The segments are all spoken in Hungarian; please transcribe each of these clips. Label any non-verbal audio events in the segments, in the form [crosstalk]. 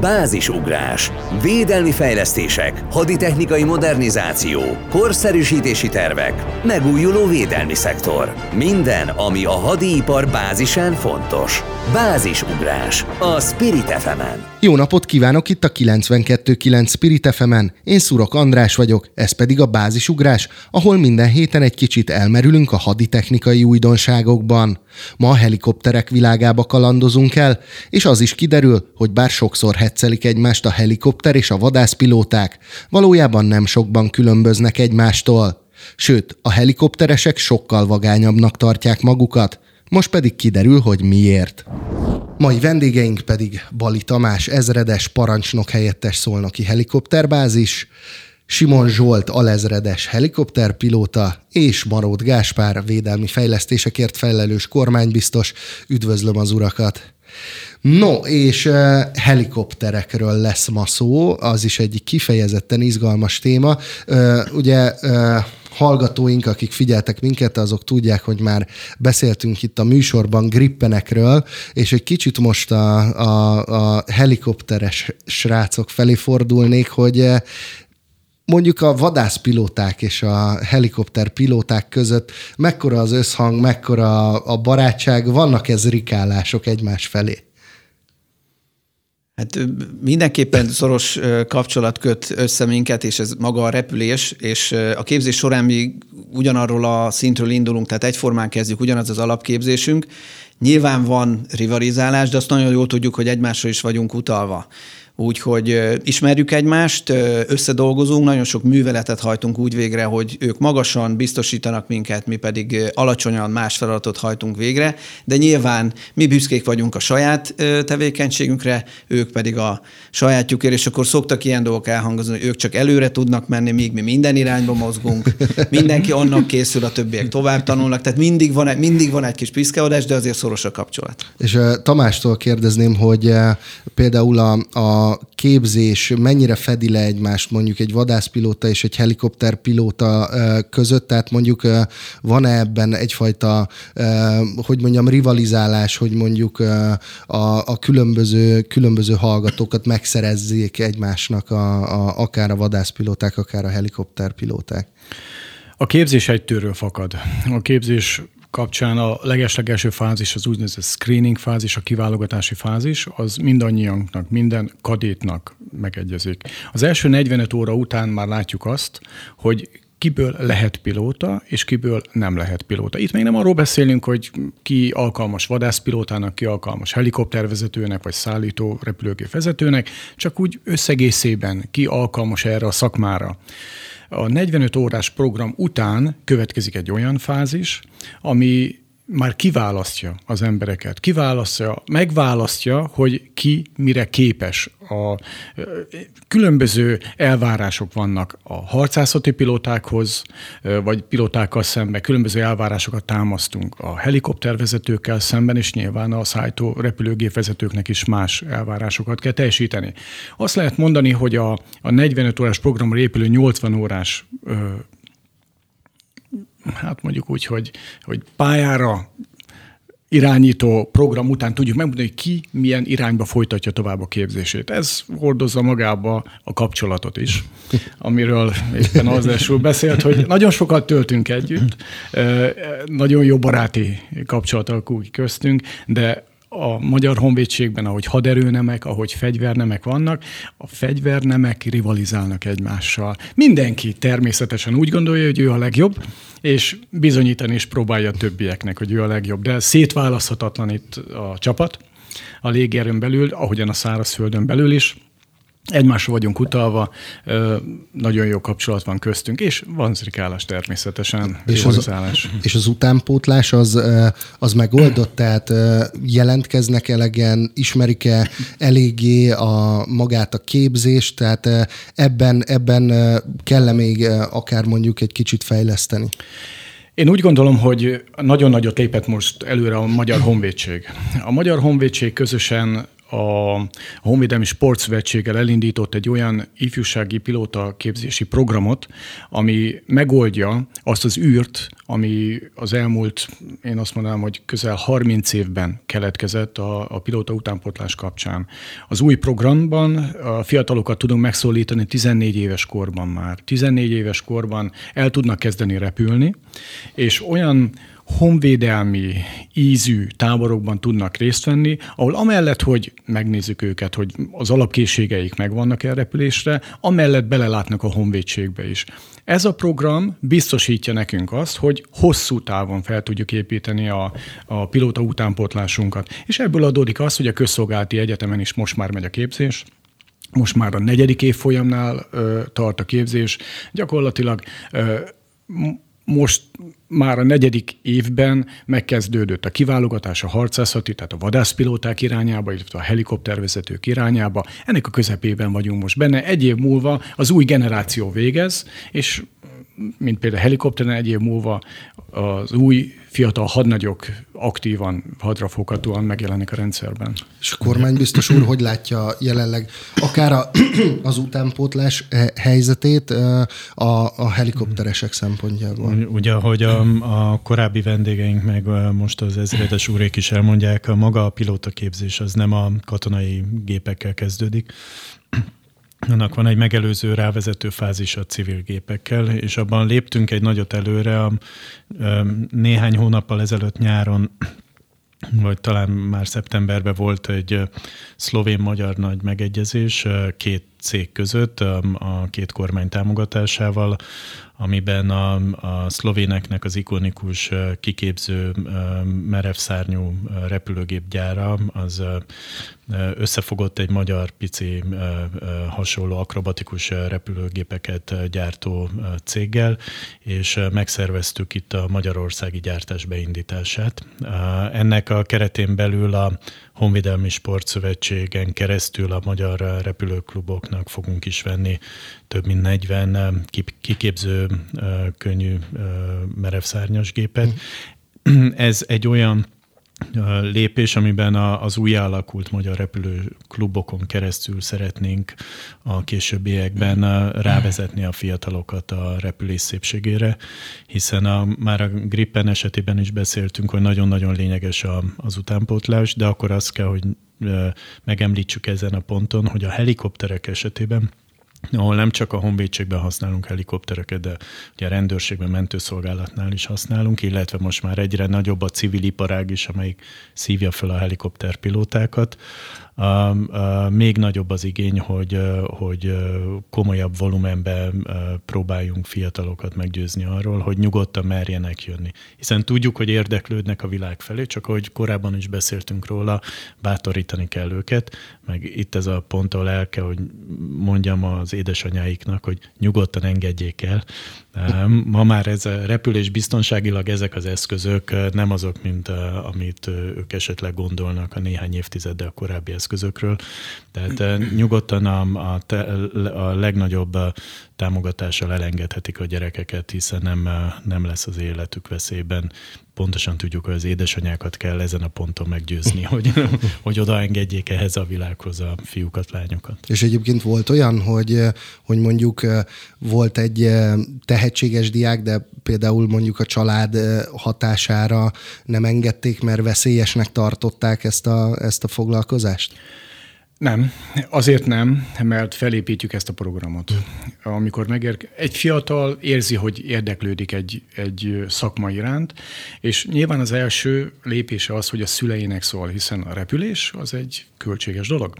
Bázisugrás, védelmi fejlesztések, haditechnikai modernizáció, korszerűsítési tervek, megújuló védelmi szektor. Minden, ami a hadipar bázisán fontos. Bázisugrás a Spirit fm. Jó napot kívánok itt a 92.9 Spirit fm -en. Én Szurok András vagyok, ez pedig a Bázisugrás, ahol minden héten egy kicsit elmerülünk a haditechnikai újdonságokban. Ma a helikopterek világába kalandozunk el, és az is kiderül, hogy bár sokszor hetszelik egymást a helikopter és a vadászpilóták, valójában nem sokban különböznek egymástól. Sőt, a helikopteresek sokkal vagányabbnak tartják magukat, most pedig kiderül, hogy miért. Mai vendégeink pedig Bali Tamás, ezredes parancsnok helyettes szolnoki helikopterbázis, Simon Zsolt alezredes helikopterpilóta és Marót Gáspár védelmi fejlesztésekért felelős kormánybiztos. Üdvözlöm az urakat! No, és uh, helikopterekről lesz ma szó, az is egy kifejezetten izgalmas téma. Uh, ugye uh, hallgatóink, akik figyeltek minket, azok tudják, hogy már beszéltünk itt a műsorban grippenekről, és egy kicsit most a, a, a helikopteres srácok felé fordulnék, hogy mondjuk a vadászpilóták és a helikopterpilóták között mekkora az összhang, mekkora a barátság, vannak ez rikálások egymás felé? Hát mindenképpen szoros kapcsolat köt össze minket, és ez maga a repülés, és a képzés során mi ugyanarról a szintről indulunk, tehát egyformán kezdjük, ugyanaz az alapképzésünk. Nyilván van rivalizálás, de azt nagyon jól tudjuk, hogy egymásra is vagyunk utalva. Úgyhogy ismerjük egymást, összedolgozunk, nagyon sok műveletet hajtunk úgy végre, hogy ők magasan biztosítanak minket, mi pedig alacsonyan más feladatot hajtunk végre, de nyilván mi büszkék vagyunk a saját tevékenységünkre, ők pedig a sajátjukért, és akkor szoktak ilyen dolgok elhangozni, hogy ők csak előre tudnak menni, míg mi minden irányba mozgunk, mindenki annak készül, a többiek tovább tanulnak, tehát mindig van, mindig van egy kis piszkeadás, de azért szoros a kapcsolat. És Tamástól kérdezném, hogy például a, a képzés mennyire fedi le egymást mondjuk egy vadászpilóta és egy helikopterpilóta között, tehát mondjuk van-e ebben egyfajta, hogy mondjam, rivalizálás, hogy mondjuk a, a különböző, különböző hallgatókat megszerezzék egymásnak a, a, akár a vadászpilóták, akár a helikopterpilóták? A képzés egy tőről fakad. A képzés kapcsán a legeslegelső fázis, az úgynevezett screening fázis, a kiválogatási fázis, az mindannyiunknak, minden kadétnak megegyezik. Az első 45 óra után már látjuk azt, hogy kiből lehet pilóta, és kiből nem lehet pilóta. Itt még nem arról beszélünk, hogy ki alkalmas vadászpilótának, ki alkalmas helikoptervezetőnek, vagy szállító repülőgép vezetőnek, csak úgy összegészében ki alkalmas erre a szakmára. A 45 órás program után következik egy olyan fázis, ami már kiválasztja az embereket, kiválasztja, megválasztja, hogy ki mire képes. A különböző elvárások vannak a harcászati pilótákhoz, vagy pilótákkal szemben, különböző elvárásokat támasztunk a helikoptervezetőkkel szemben, és nyilván a szállító repülőgépvezetőknek is más elvárásokat kell teljesíteni. Azt lehet mondani, hogy a, a 45 órás programra épülő 80 órás hát mondjuk úgy, hogy, hogy pályára irányító program után tudjuk megmondani, hogy ki milyen irányba folytatja tovább a képzését. Ez hordozza magába a kapcsolatot is, amiről éppen az beszélt, hogy nagyon sokat töltünk együtt, nagyon jó baráti kapcsolat alakul köztünk, de a magyar honvédségben, ahogy haderőnemek, ahogy fegyvernemek vannak, a fegyvernemek rivalizálnak egymással. Mindenki természetesen úgy gondolja, hogy ő a legjobb, és bizonyítani is próbálja a többieknek, hogy ő a legjobb. De szétválaszthatatlan itt a csapat a légierőn belül, ahogyan a szárazföldön belül is, egymásra vagyunk utalva, nagyon jó kapcsolat van köztünk, és van zrikálás természetesen, és az, és az utánpótlás az, az megoldott, tehát jelentkeznek elegen, ismerik-e eléggé a, magát a képzést, tehát ebben, ebben kell még akár mondjuk egy kicsit fejleszteni? Én úgy gondolom, hogy nagyon nagyot lépett most előre a Magyar Honvédség. A Magyar Honvédség közösen a Honvédelmi Sportszövetséggel elindított egy olyan ifjúsági pilóta képzési programot, ami megoldja azt az űrt, ami az elmúlt, én azt mondanám, hogy közel 30 évben keletkezett a, a pilóta utánpotlás kapcsán. Az új programban a fiatalokat tudunk megszólítani 14 éves korban már. 14 éves korban el tudnak kezdeni repülni, és olyan honvédelmi ízű táborokban tudnak részt venni, ahol amellett, hogy megnézzük őket, hogy az alapkészségeik megvannak a repülésre, amellett belelátnak a honvédségbe is. Ez a program biztosítja nekünk azt, hogy hosszú távon fel tudjuk építeni a, a pilóta utánpótlásunkat. És ebből adódik az, hogy a közszolgálati egyetemen is most már megy a képzés, most már a negyedik évfolyamnál ö, tart a képzés. Gyakorlatilag ö, most már a negyedik évben megkezdődött a kiválogatás a harcászati, tehát a vadászpilóták irányába, illetve a helikoptervezetők irányába. Ennek a közepében vagyunk most benne. Egy év múlva az új generáció végez, és mint például a helikopteren egy év múlva az új fiatal hadnagyok aktívan, hadrafoghatóan megjelenik a rendszerben. És a kormánybiztos úr hogy látja jelenleg akár a, [clears throat] az utánpótlás helyzetét a, a helikopteresek szempontjából? Ugye, ahogy a, a korábbi vendégeink meg most az ezredes úrék is elmondják, a maga a pilótaképzés az nem a katonai gépekkel kezdődik, annak van egy megelőző rávezető fázis a civil gépekkel, és abban léptünk egy nagyot előre. A, néhány hónappal ezelőtt nyáron vagy talán már szeptemberben volt egy szlovén-magyar nagy megegyezés két cég között, a két kormány támogatásával, amiben a, a szlovéneknek az ikonikus kiképző merevszárnyú repülőgép gyára az összefogott egy magyar pici hasonló akrobatikus repülőgépeket gyártó céggel, és megszerveztük itt a magyarországi gyártás beindítását. Ennek a keretén belül a Honvédelmi Sportszövetségen keresztül a magyar repülőkluboknak fogunk is venni több mint 40 kiképző könnyű merevszárnyas gépet. Mm. Ez egy olyan lépés, amiben az új alakult magyar repülőklubokon keresztül szeretnénk a későbbiekben rávezetni a fiatalokat a repülés szépségére, hiszen a, már a Gripen esetében is beszéltünk, hogy nagyon-nagyon lényeges a, az utánpótlás, de akkor azt kell, hogy megemlítsük ezen a ponton, hogy a helikopterek esetében ahol nem csak a honvédségben használunk helikoptereket, de ugye a rendőrségben, mentőszolgálatnál is használunk, illetve most már egyre nagyobb a civil iparág is, amelyik szívja föl a helikopterpilótákat. Még nagyobb az igény, hogy, hogy komolyabb volumenben próbáljunk fiatalokat meggyőzni arról, hogy nyugodtan merjenek jönni. Hiszen tudjuk, hogy érdeklődnek a világ felé, csak ahogy korábban is beszéltünk róla, bátorítani kell őket, meg itt ez a pont, ahol el kell, hogy mondjam az édesanyáiknak, hogy nyugodtan engedjék el, Ma már ez a repülés biztonságilag ezek az eszközök nem azok, mint amit ők esetleg gondolnak a néhány évtizeddel korábbi eszközökről. Tehát nyugodtan a, a, a legnagyobb támogatással elengedhetik a gyerekeket, hiszen nem, nem lesz az életük veszélyben. Pontosan tudjuk, hogy az édesanyákat kell ezen a ponton meggyőzni, hogy, [laughs] hogy odaengedjék ehhez a világhoz a fiúkat, lányokat. És egyébként volt olyan, hogy, hogy mondjuk volt egy tehetséges diák, de például mondjuk a család hatására nem engedték, mert veszélyesnek tartották ezt a, ezt a foglalkozást? Nem, azért nem, mert felépítjük ezt a programot. Amikor megér... Egy fiatal érzi, hogy érdeklődik egy, egy szakma iránt, és nyilván az első lépése az, hogy a szüleinek szól, hiszen a repülés az egy költséges dolog.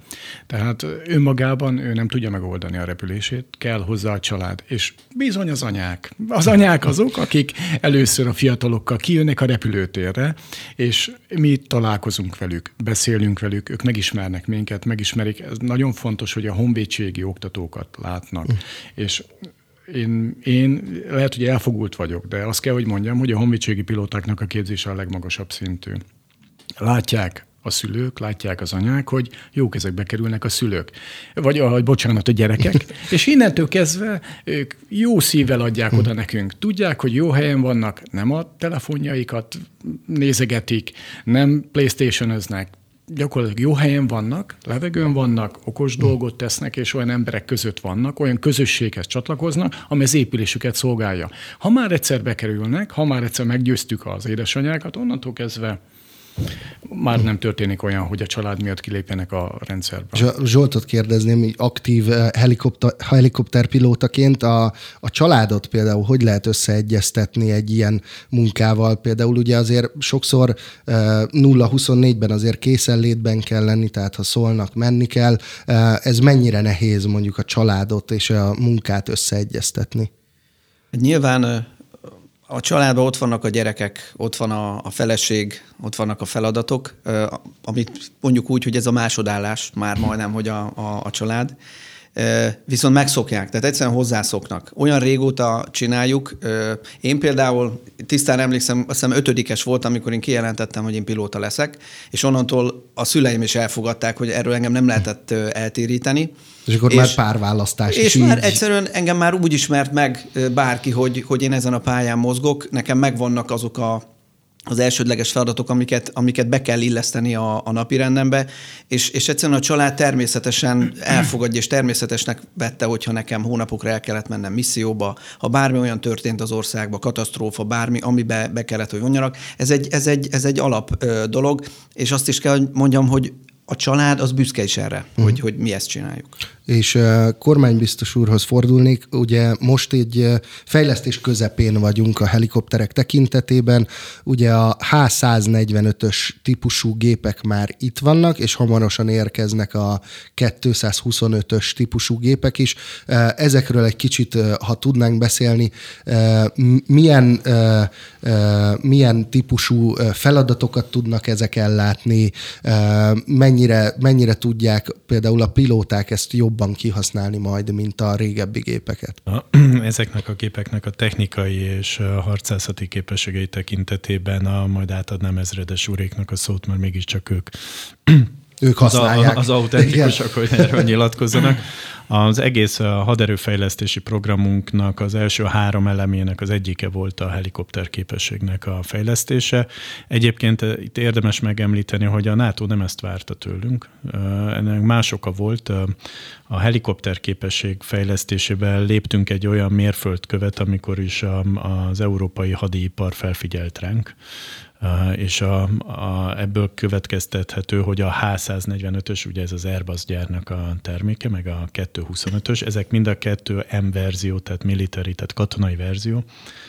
Tehát önmagában ő nem tudja megoldani a repülését, kell hozzá a család. És bizony az anyák. Az anyák azok, akik először a fiatalokkal kijönnek a repülőtérre, és mi találkozunk velük, beszélünk velük, ők megismernek minket, megismerik. Ez nagyon fontos, hogy a honvédségi oktatókat látnak. Mm. És én, én lehet, hogy elfogult vagyok, de azt kell, hogy mondjam, hogy a honvédségi pilótáknak a képzése a legmagasabb szintű. Látják a szülők, látják az anyák, hogy jó kezekbe kerülnek a szülők. Vagy, a, bocsánat, a gyerekek. [laughs] És innentől kezdve ők jó szívvel adják oda nekünk. Tudják, hogy jó helyen vannak, nem a telefonjaikat nézegetik, nem playstation gyakorlatilag jó helyen vannak, levegőn vannak, okos dolgot tesznek, és olyan emberek között vannak, olyan közösséghez csatlakoznak, ami az épülésüket szolgálja. Ha már egyszer bekerülnek, ha már egyszer meggyőztük az édesanyákat, onnantól kezdve már nem történik olyan, hogy a család miatt kilépjenek a rendszerbe. Zsoltot kérdezném, hogy aktív eh, helikopter, helikopterpilótaként a, a családot például hogy lehet összeegyeztetni egy ilyen munkával? Például ugye azért sokszor 0-24-ben eh, azért készenlétben kell lenni, tehát ha szólnak, menni kell. Eh, ez mennyire nehéz mondjuk a családot és a munkát összeegyeztetni? Nyilván a családban ott vannak a gyerekek, ott van a, a feleség, ott vannak a feladatok, amit mondjuk úgy, hogy ez a másodállás már majdnem, hogy a, a, a család. Viszont megszokják, tehát egyszerűen hozzászoknak. Olyan régóta csináljuk. Én például tisztán emlékszem, azt hiszem ötödikes volt, amikor én kijelentettem, hogy én pilóta leszek, és onnantól a szüleim is elfogadták, hogy erről engem nem lehetett eltéríteni. És akkor és, már párválasztás És is már így... egyszerűen engem már úgy ismert meg bárki, hogy, hogy én ezen a pályán mozgok, nekem megvannak azok a az elsődleges feladatok, amiket, amiket be kell illeszteni a, a napi rendembe, és, és egyszerűen a család természetesen elfogadja, és természetesnek vette, hogyha nekem hónapokra el kellett mennem misszióba, ha bármi olyan történt az országban, katasztrófa, bármi, amibe be kellett, hogy vonjanak. Ez egy, ez egy, ez egy alap ö, dolog, és azt is kell, hogy mondjam, hogy a család az büszke is erre, uh-huh. hogy, hogy mi ezt csináljuk és kormánybiztos úrhoz fordulnék. Ugye most egy fejlesztés közepén vagyunk a helikopterek tekintetében. Ugye a H145-ös típusú gépek már itt vannak, és hamarosan érkeznek a 225-ös típusú gépek is. Ezekről egy kicsit, ha tudnánk beszélni, milyen, milyen típusú feladatokat tudnak ezek ellátni, mennyire, mennyire tudják például a pilóták ezt jobb jobban kihasználni majd, mint a régebbi gépeket? A, [clears throat] ezeknek a gépeknek a technikai és a harcászati képességei tekintetében a, majd átadnám ezredes úréknak a szót, mert mégiscsak ők ők használják. Az, az autentikusak, hogy erről nyilatkozzanak. Az egész haderőfejlesztési programunknak az első három elemének az egyike volt a helikopter képességnek a fejlesztése. Egyébként itt érdemes megemlíteni, hogy a NATO nem ezt várta tőlünk. Ennek más oka volt. A helikopter képesség fejlesztésében léptünk egy olyan mérföldkövet, amikor is az európai hadipar felfigyelt ránk és a, a, ebből következtethető, hogy a H145-ös, ugye ez az Airbus gyárnak a terméke, meg a 225-ös, ezek mind a kettő M verzió, tehát military, tehát katonai verzió,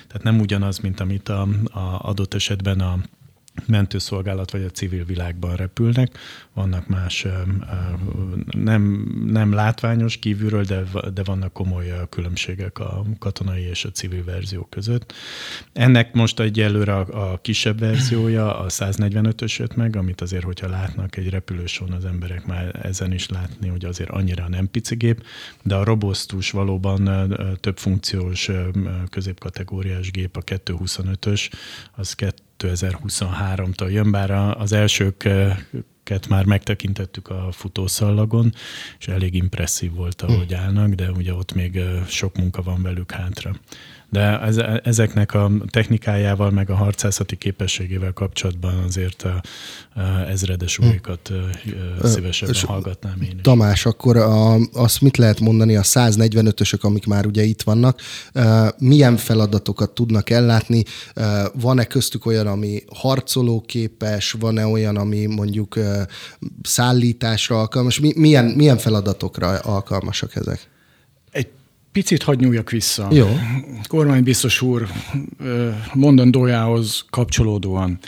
tehát nem ugyanaz, mint amit a, a adott esetben a mentőszolgálat vagy a civil világban repülnek. Vannak más nem, nem látványos kívülről, de, de vannak komoly különbségek a katonai és a civil verzió között. Ennek most egyelőre a, a kisebb verziója, a 145-ös jött meg, amit azért, hogyha látnak egy repülőson, az emberek már ezen is látni, hogy azért annyira nem pici gép, de a robosztus valóban több funkciós középkategóriás gép, a 225-ös, az 2023-tól jön, bár az elsőket már megtekintettük a futószallagon, és elég impresszív volt, ahogy hm. állnak, de ugye ott még sok munka van velük hátra de ez, ezeknek a technikájával, meg a harcászati képességével kapcsolatban azért a, a ezredes hm. újékat szívesebben És hallgatnám én is. Tamás, akkor a, azt mit lehet mondani a 145-ösök, amik már ugye itt vannak, milyen feladatokat tudnak ellátni? Van-e köztük olyan, ami harcolóképes, van-e olyan, ami mondjuk szállításra alkalmas? Milyen, milyen feladatokra alkalmasak ezek? Picit hagy nyúljak vissza. Jó. Kormánybiztos úr mondandójához kapcsolódóan.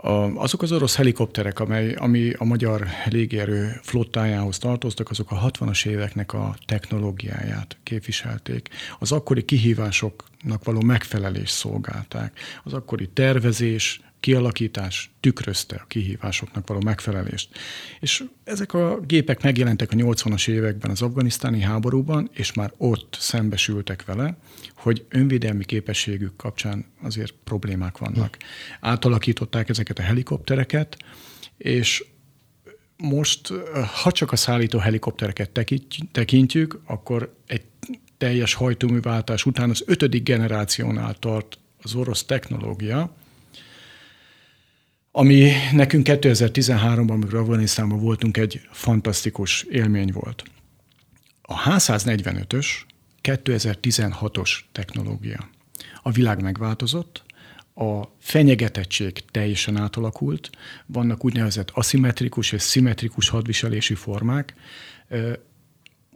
A, azok az orosz helikopterek, amely, ami a magyar légierő flottájához tartoztak, azok a 60-as éveknek a technológiáját képviselték. Az akkori kihívásoknak való megfelelés szolgálták. Az akkori tervezés, kialakítás tükrözte a kihívásoknak való megfelelést. És ezek a gépek megjelentek a 80-as években az afganisztáni háborúban, és már ott szembesültek vele, hogy önvédelmi képességük kapcsán azért problémák vannak. Átalakították ezeket a helikoptereket, és most, ha csak a szállító helikoptereket tekintjük, akkor egy teljes hajtóműváltás után az ötödik generációnál tart az orosz technológia, Ami nekünk 2013-ban, amikor Afganisztánban voltunk, egy fantasztikus élmény volt. A H145-ös 2016-os technológia. A világ megváltozott, a fenyegetettség teljesen átalakult, vannak úgynevezett aszimmetrikus és szimmetrikus hadviselési formák.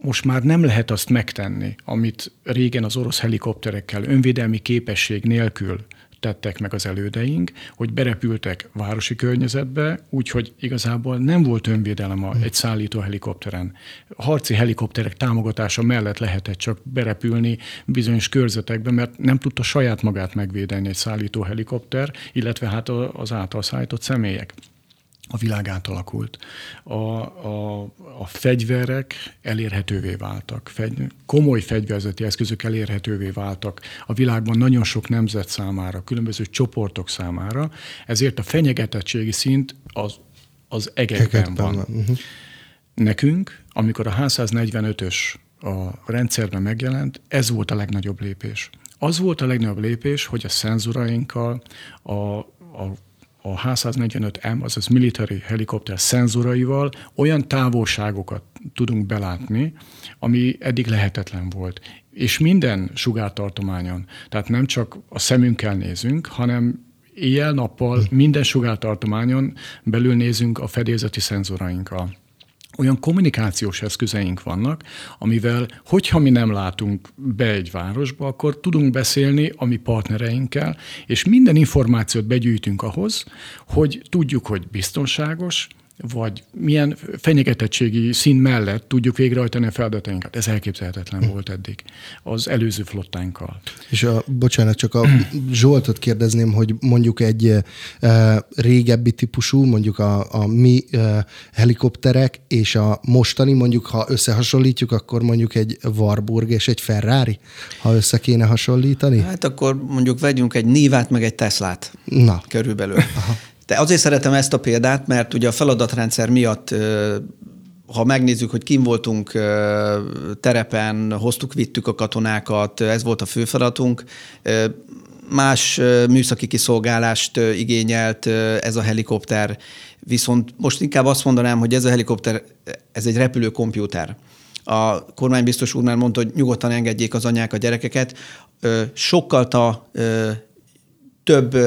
Most már nem lehet azt megtenni, amit régen az orosz helikopterekkel önvédelmi képesség nélkül tettek meg az elődeink, hogy berepültek városi környezetbe, úgyhogy igazából nem volt önvédelem a, egy szállító helikopteren. Harci helikopterek támogatása mellett lehetett csak berepülni bizonyos körzetekbe, mert nem tudta saját magát megvédeni egy szállító helikopter, illetve hát az által szállított személyek a világ átalakult. A, a, a fegyverek elérhetővé váltak, fegy, komoly fegyverzeti eszközök elérhetővé váltak a világban nagyon sok nemzet számára, különböző csoportok számára, ezért a fenyegetettségi szint az, az egekben van. Uh-huh. Nekünk, amikor a H145-ös a rendszerben megjelent, ez volt a legnagyobb lépés. Az volt a legnagyobb lépés, hogy a szenzurainkkal, a, a a H145M, azaz military helikopter szenzoraival olyan távolságokat tudunk belátni, ami eddig lehetetlen volt. És minden sugártartományon, tehát nem csak a szemünkkel nézünk, hanem éjjel-nappal minden sugártartományon belül nézünk a fedélzeti szenzorainkkal olyan kommunikációs eszközeink vannak, amivel, hogyha mi nem látunk be egy városba, akkor tudunk beszélni a mi partnereinkkel, és minden információt begyűjtünk ahhoz, hogy tudjuk, hogy biztonságos, vagy milyen fenyegetettségi szín mellett tudjuk végrehajtani a feladatainkat. Ez elképzelhetetlen volt eddig az előző flottánkkal. És a, bocsánat, csak a Zsoltot kérdezném, hogy mondjuk egy e, régebbi típusú, mondjuk a, a mi e, helikopterek és a mostani, mondjuk ha összehasonlítjuk, akkor mondjuk egy Warburg és egy Ferrari, ha össze kéne hasonlítani? Hát akkor mondjuk vegyünk egy Nívát meg egy Teslát. Na. Körülbelül. Aha. De azért szeretem ezt a példát, mert ugye a feladatrendszer miatt ha megnézzük, hogy kim voltunk terepen, hoztuk, vittük a katonákat, ez volt a fő feladatunk, más műszaki kiszolgálást igényelt ez a helikopter, viszont most inkább azt mondanám, hogy ez a helikopter, ez egy repülő kompjúter. A kormánybiztos úr már mondta, hogy nyugodtan engedjék az anyák a gyerekeket. Sokkal ta több,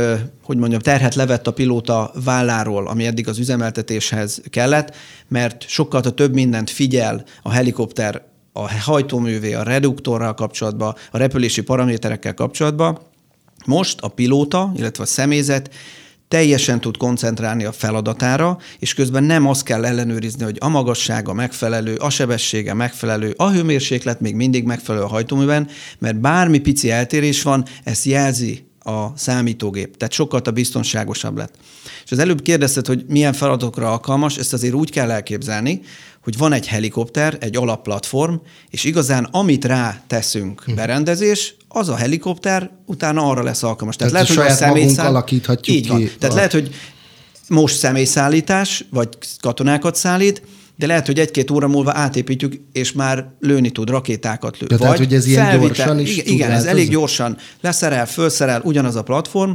hogy mondjam, terhet levett a pilóta válláról, ami eddig az üzemeltetéshez kellett, mert sokkal több mindent figyel a helikopter a hajtóművé, a reduktorral kapcsolatban, a repülési paraméterekkel kapcsolatban. Most a pilóta, illetve a személyzet teljesen tud koncentrálni a feladatára, és közben nem azt kell ellenőrizni, hogy a magassága megfelelő, a sebessége megfelelő, a hőmérséklet még mindig megfelelő a hajtóműben, mert bármi pici eltérés van, ezt jelzi a számítógép, tehát sokkal a biztonságosabb lett. És az előbb kérdezted, hogy milyen feladatokra alkalmas, ezt azért úgy kell elképzelni, hogy van egy helikopter, egy alapplatform, és igazán amit rá teszünk hm. berendezés, az a helikopter utána arra lesz alkalmas. Tehát, Tehát lehet, hogy a személyszál... alakíthatjuk Így van. ki. Tehát a... lehet, hogy most személyszállítás, vagy katonákat szállít, de lehet, hogy egy-két óra múlva átépítjük, és már lőni tud, rakétákat lő. De tehát, hogy ez ilyen gyorsan is Igen, igen ez elég gyorsan leszerel, fölszerel, ugyanaz a platform,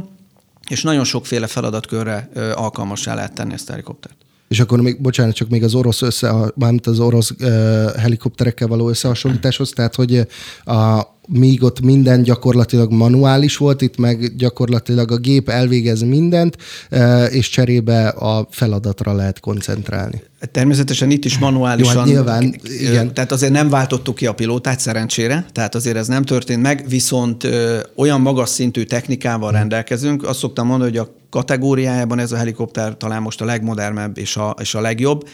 és nagyon sokféle feladatkörre alkalmassá lehet tenni ezt a helikoptert. És akkor még, bocsánat, csak még az orosz össze, mármint az orosz uh, helikopterekkel való összehasonlításhoz, tehát hogy a, míg ott minden gyakorlatilag manuális volt, itt meg gyakorlatilag a gép elvégez mindent, és cserébe a feladatra lehet koncentrálni. Természetesen itt is manuálisan. Jó, hát nyilván, igen. Tehát azért nem váltottuk ki a pilótát szerencsére, tehát azért ez nem történt meg, viszont ö, olyan magas szintű technikával hmm. rendelkezünk, azt szoktam mondani, hogy a kategóriájában ez a helikopter talán most a legmodernebb és a, és a legjobb,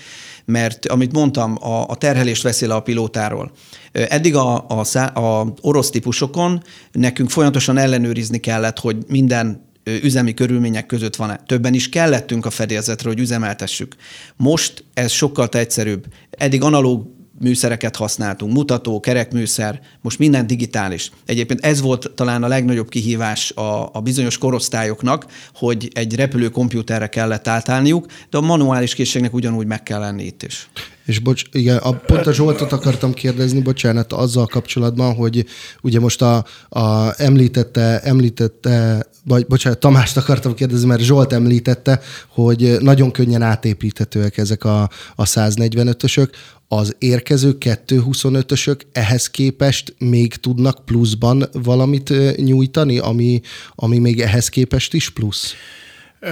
mert amit mondtam, a, a terhelést veszi le a pilótáról. Eddig a, a, a orosz típusokon nekünk folyamatosan ellenőrizni kellett, hogy minden üzemi körülmények között van-e. Többen is kellettünk a fedélzetre, hogy üzemeltessük. Most ez sokkal egyszerűbb. Eddig analóg műszereket használtunk, mutató, kerekműszer, most minden digitális. Egyébként ez volt talán a legnagyobb kihívás a, a bizonyos korosztályoknak, hogy egy repülő kompjúterre kellett átállniuk, de a manuális készségnek ugyanúgy meg kell lenni itt is. És bocs, igen, a, pont a Zsoltot akartam kérdezni, bocsánat, azzal kapcsolatban, hogy ugye most a, a említette, említette vagy bocsánat, Tamást akartam kérdezni, mert Zsolt említette, hogy nagyon könnyen átépíthetőek ezek a, a 145-ösök. Az érkező 225-ösök ehhez képest még tudnak pluszban valamit nyújtani, ami, ami még ehhez képest is plusz?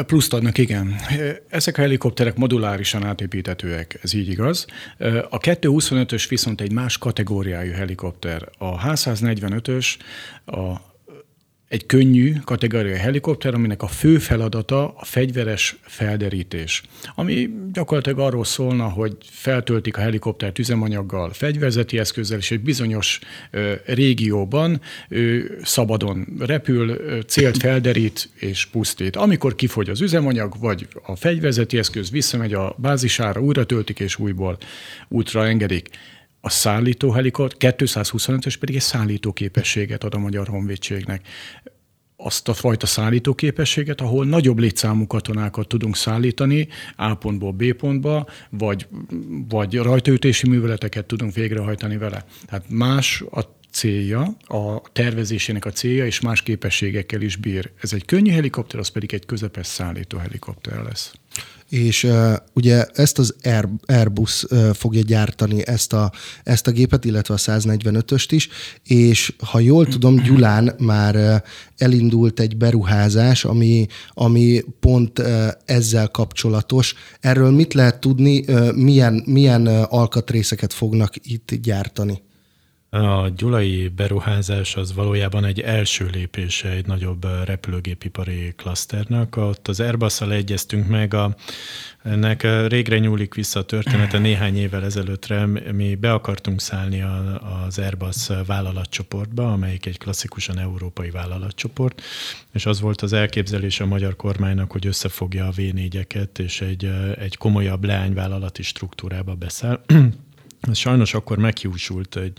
Pluszt adnak, igen. Ezek a helikopterek modulárisan átépíthetőek, ez így igaz. A 225-ös viszont egy más kategóriájú helikopter. A H145-ös a egy könnyű kategóriai helikopter, aminek a fő feladata a fegyveres felderítés, ami gyakorlatilag arról szólna, hogy feltöltik a helikoptert üzemanyaggal, fegyverzeti eszközzel, és egy bizonyos ö, régióban ö, szabadon repül, célt felderít és pusztít. Amikor kifogy az üzemanyag, vagy a fegyverzeti eszköz visszamegy a bázisára, újra töltik és újból útra engedik a szállító helikopter, 225-ös pedig egy szállító képességet ad a Magyar Honvédségnek azt a fajta szállító képességet, ahol nagyobb létszámú katonákat tudunk szállítani A pontból B pontba, vagy, vagy rajtaütési műveleteket tudunk végrehajtani vele. Tehát más a célja, a tervezésének a célja, és más képességekkel is bír. Ez egy könnyű helikopter, az pedig egy közepes szállító helikopter lesz és uh, ugye ezt az Air, Airbus uh, fogja gyártani ezt a, ezt a gépet, illetve a 145-öst is, és ha jól tudom, Gyulán már uh, elindult egy beruházás, ami, ami pont uh, ezzel kapcsolatos. Erről mit lehet tudni, uh, milyen, milyen uh, alkatrészeket fognak itt gyártani? A gyulai beruházás az valójában egy első lépése egy nagyobb repülőgépipari klaszternak. Ott az airbus egyeztünk meg, a, ennek régre nyúlik vissza a története néhány évvel ezelőttre. Mi be akartunk szállni a, az Airbus vállalatcsoportba, amelyik egy klasszikusan európai vállalatcsoport, és az volt az elképzelés a magyar kormánynak, hogy összefogja a V4-eket, és egy, egy komolyabb leányvállalati struktúrába beszáll ez sajnos akkor meghiúsult egy,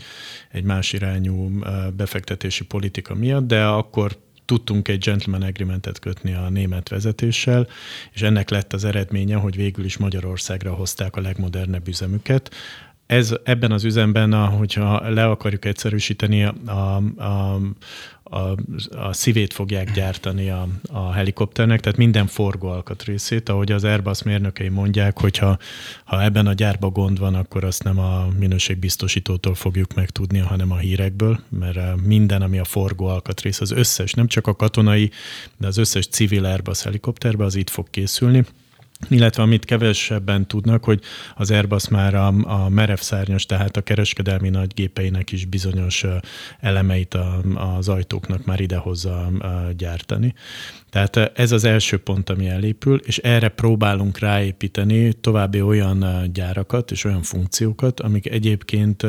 egy más irányú befektetési politika miatt, de akkor tudtunk egy gentleman agreementet kötni a német vezetéssel, és ennek lett az eredménye, hogy végül is Magyarországra hozták a legmodernebb üzemüket. Ez ebben az üzemben, hogyha le akarjuk egyszerűsíteni, a, a, a, a szívét fogják gyártani a, a helikopternek, tehát minden forgó alkatrészét, ahogy az Airbus mérnökei mondják, hogyha ha ebben a gyárban gond van, akkor azt nem a minőségbiztosítótól fogjuk megtudni, hanem a hírekből, mert minden, ami a forgó alkatrész, az összes, nem csak a katonai, de az összes civil Airbus helikopterbe, az itt fog készülni illetve amit kevesebben tudnak, hogy az Airbus már a, a merevszárnyas, tehát a kereskedelmi nagygépeinek is bizonyos elemeit a, az ajtóknak már idehozza gyártani. Tehát ez az első pont, ami elépül, és erre próbálunk ráépíteni további olyan gyárakat és olyan funkciókat, amik egyébként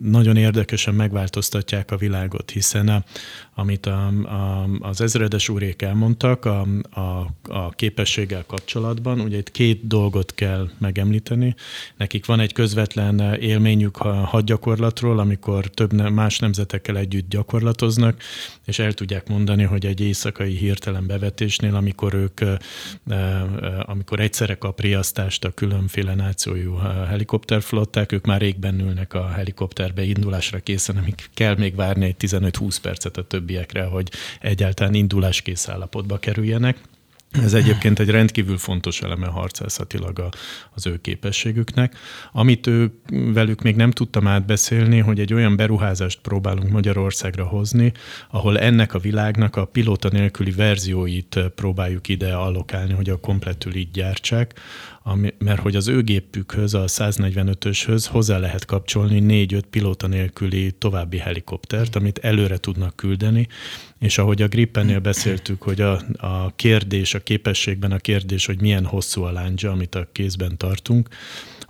nagyon érdekesen megváltoztatják a világot, hiszen amit a, a, az ezredes úrék elmondtak a, a, a képességgel kapcsolatban, ugye itt két dolgot kell megemlíteni. Nekik van egy közvetlen élményük a hadgyakorlatról, amikor több más nemzetekkel együtt gyakorlatoznak, és el tudják mondani, hogy egy éjszakai hirtelen bevetésnél, amikor ők, amikor egyszerre kap riasztást a különféle nációjú helikopterflották, ők már régben ülnek a helikopterbe indulásra készen, amik kell még várni egy 15-20 percet a többiekre, hogy egyáltalán induláskész állapotba kerüljenek. Ez egyébként egy rendkívül fontos eleme harcászatilag a, az ő képességüknek. Amit ő velük még nem tudtam átbeszélni, hogy egy olyan beruházást próbálunk Magyarországra hozni, ahol ennek a világnak a pilóta nélküli verzióit próbáljuk ide allokálni, hogy a kompletül így gyártsák, ami, mert hogy az ő gépükhöz, a 145-öshöz hozzá lehet kapcsolni 4-5 pilóta nélküli további helikoptert, amit előre tudnak küldeni, és ahogy a Grippennél beszéltük, hogy a, a kérdés, a képességben a kérdés, hogy milyen hosszú a láncsa, amit a kézben tartunk,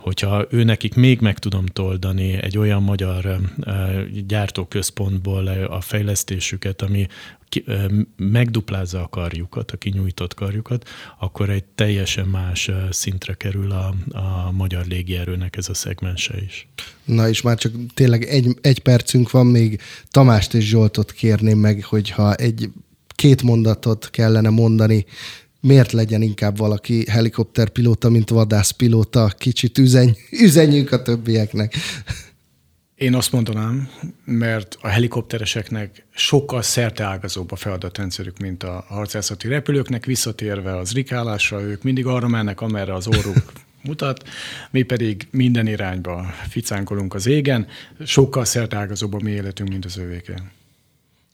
hogyha ő nekik még meg tudom toldani egy olyan magyar gyártóközpontból a fejlesztésüket, ami megduplázza a karjukat, a kinyújtott karjukat, akkor egy teljesen más szintre kerül a, a magyar légierőnek ez a szegmense is. Na és már csak tényleg egy, egy percünk van, még Tamást és Zsoltot kérném meg, hogyha egy két mondatot kellene mondani miért legyen inkább valaki helikopterpilóta, mint vadászpilóta? Kicsit üzen, üzenjünk a többieknek. Én azt mondanám, mert a helikoptereseknek sokkal szerteágazóbb a feladatrendszerük, mint a harcászati repülőknek, visszatérve az rikálásra, ők mindig arra mennek, amerre az orruk [laughs] mutat, mi pedig minden irányba ficánkolunk az égen, sokkal szerteágazóbb a mi életünk, mint az övéké.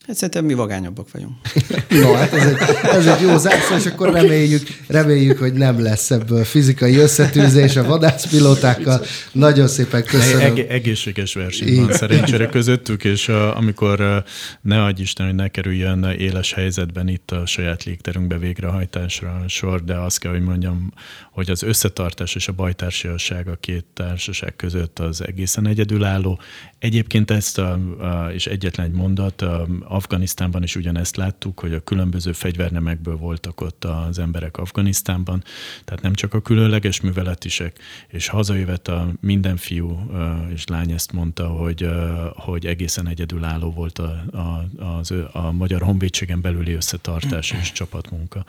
Hát szerintem mi vagányabbak vagyunk. [laughs] No, hát ez egy, ez egy jó zárszó, és akkor reméljük, reméljük, hogy nem lesz ebből fizikai összetűzés a vadászpilótákkal. Nagyon szépen köszönöm. Eg- egészséges verseny van szerencsére közöttük, és uh, amikor uh, ne adj Isten, hogy ne kerüljön éles helyzetben itt a saját légterünkbe végrehajtásra sor, de azt kell, hogy mondjam, hogy az összetartás és a bajtársiasság a két társaság között az egészen egyedülálló. Egyébként ezt, a, a, és egyetlen egy mondat, a, Afganisztánban is ugyanezt láttuk, hogy a különböző fegyvernemekből voltak ott az emberek Afganisztánban, tehát nem csak a különleges műveletisek, és hazajövet a minden fiú és lány ezt mondta, hogy, hogy egészen egyedülálló volt a, a, az, a magyar honvédségen belüli összetartás és csapatmunka.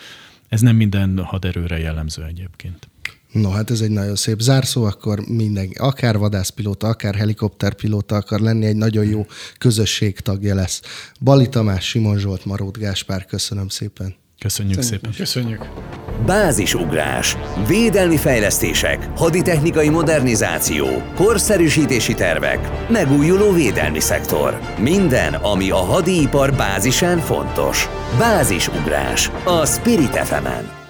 Ez nem minden haderőre jellemző egyébként. No, hát ez egy nagyon szép zárszó, akkor minden, akár vadászpilóta, akár helikopterpilóta akar lenni, egy nagyon jó közösség tagja lesz. Bali Tamás, Simon Zsolt, Marót Gáspár, köszönöm szépen. Köszönjük, Köszönjük szépen. Köszönjük. Bázisugrás, védelmi fejlesztések, haditechnikai modernizáció, korszerűsítési tervek, megújuló védelmi szektor. Minden, ami a hadipar bázisán fontos. Bázisugrás a Spirit fm -en.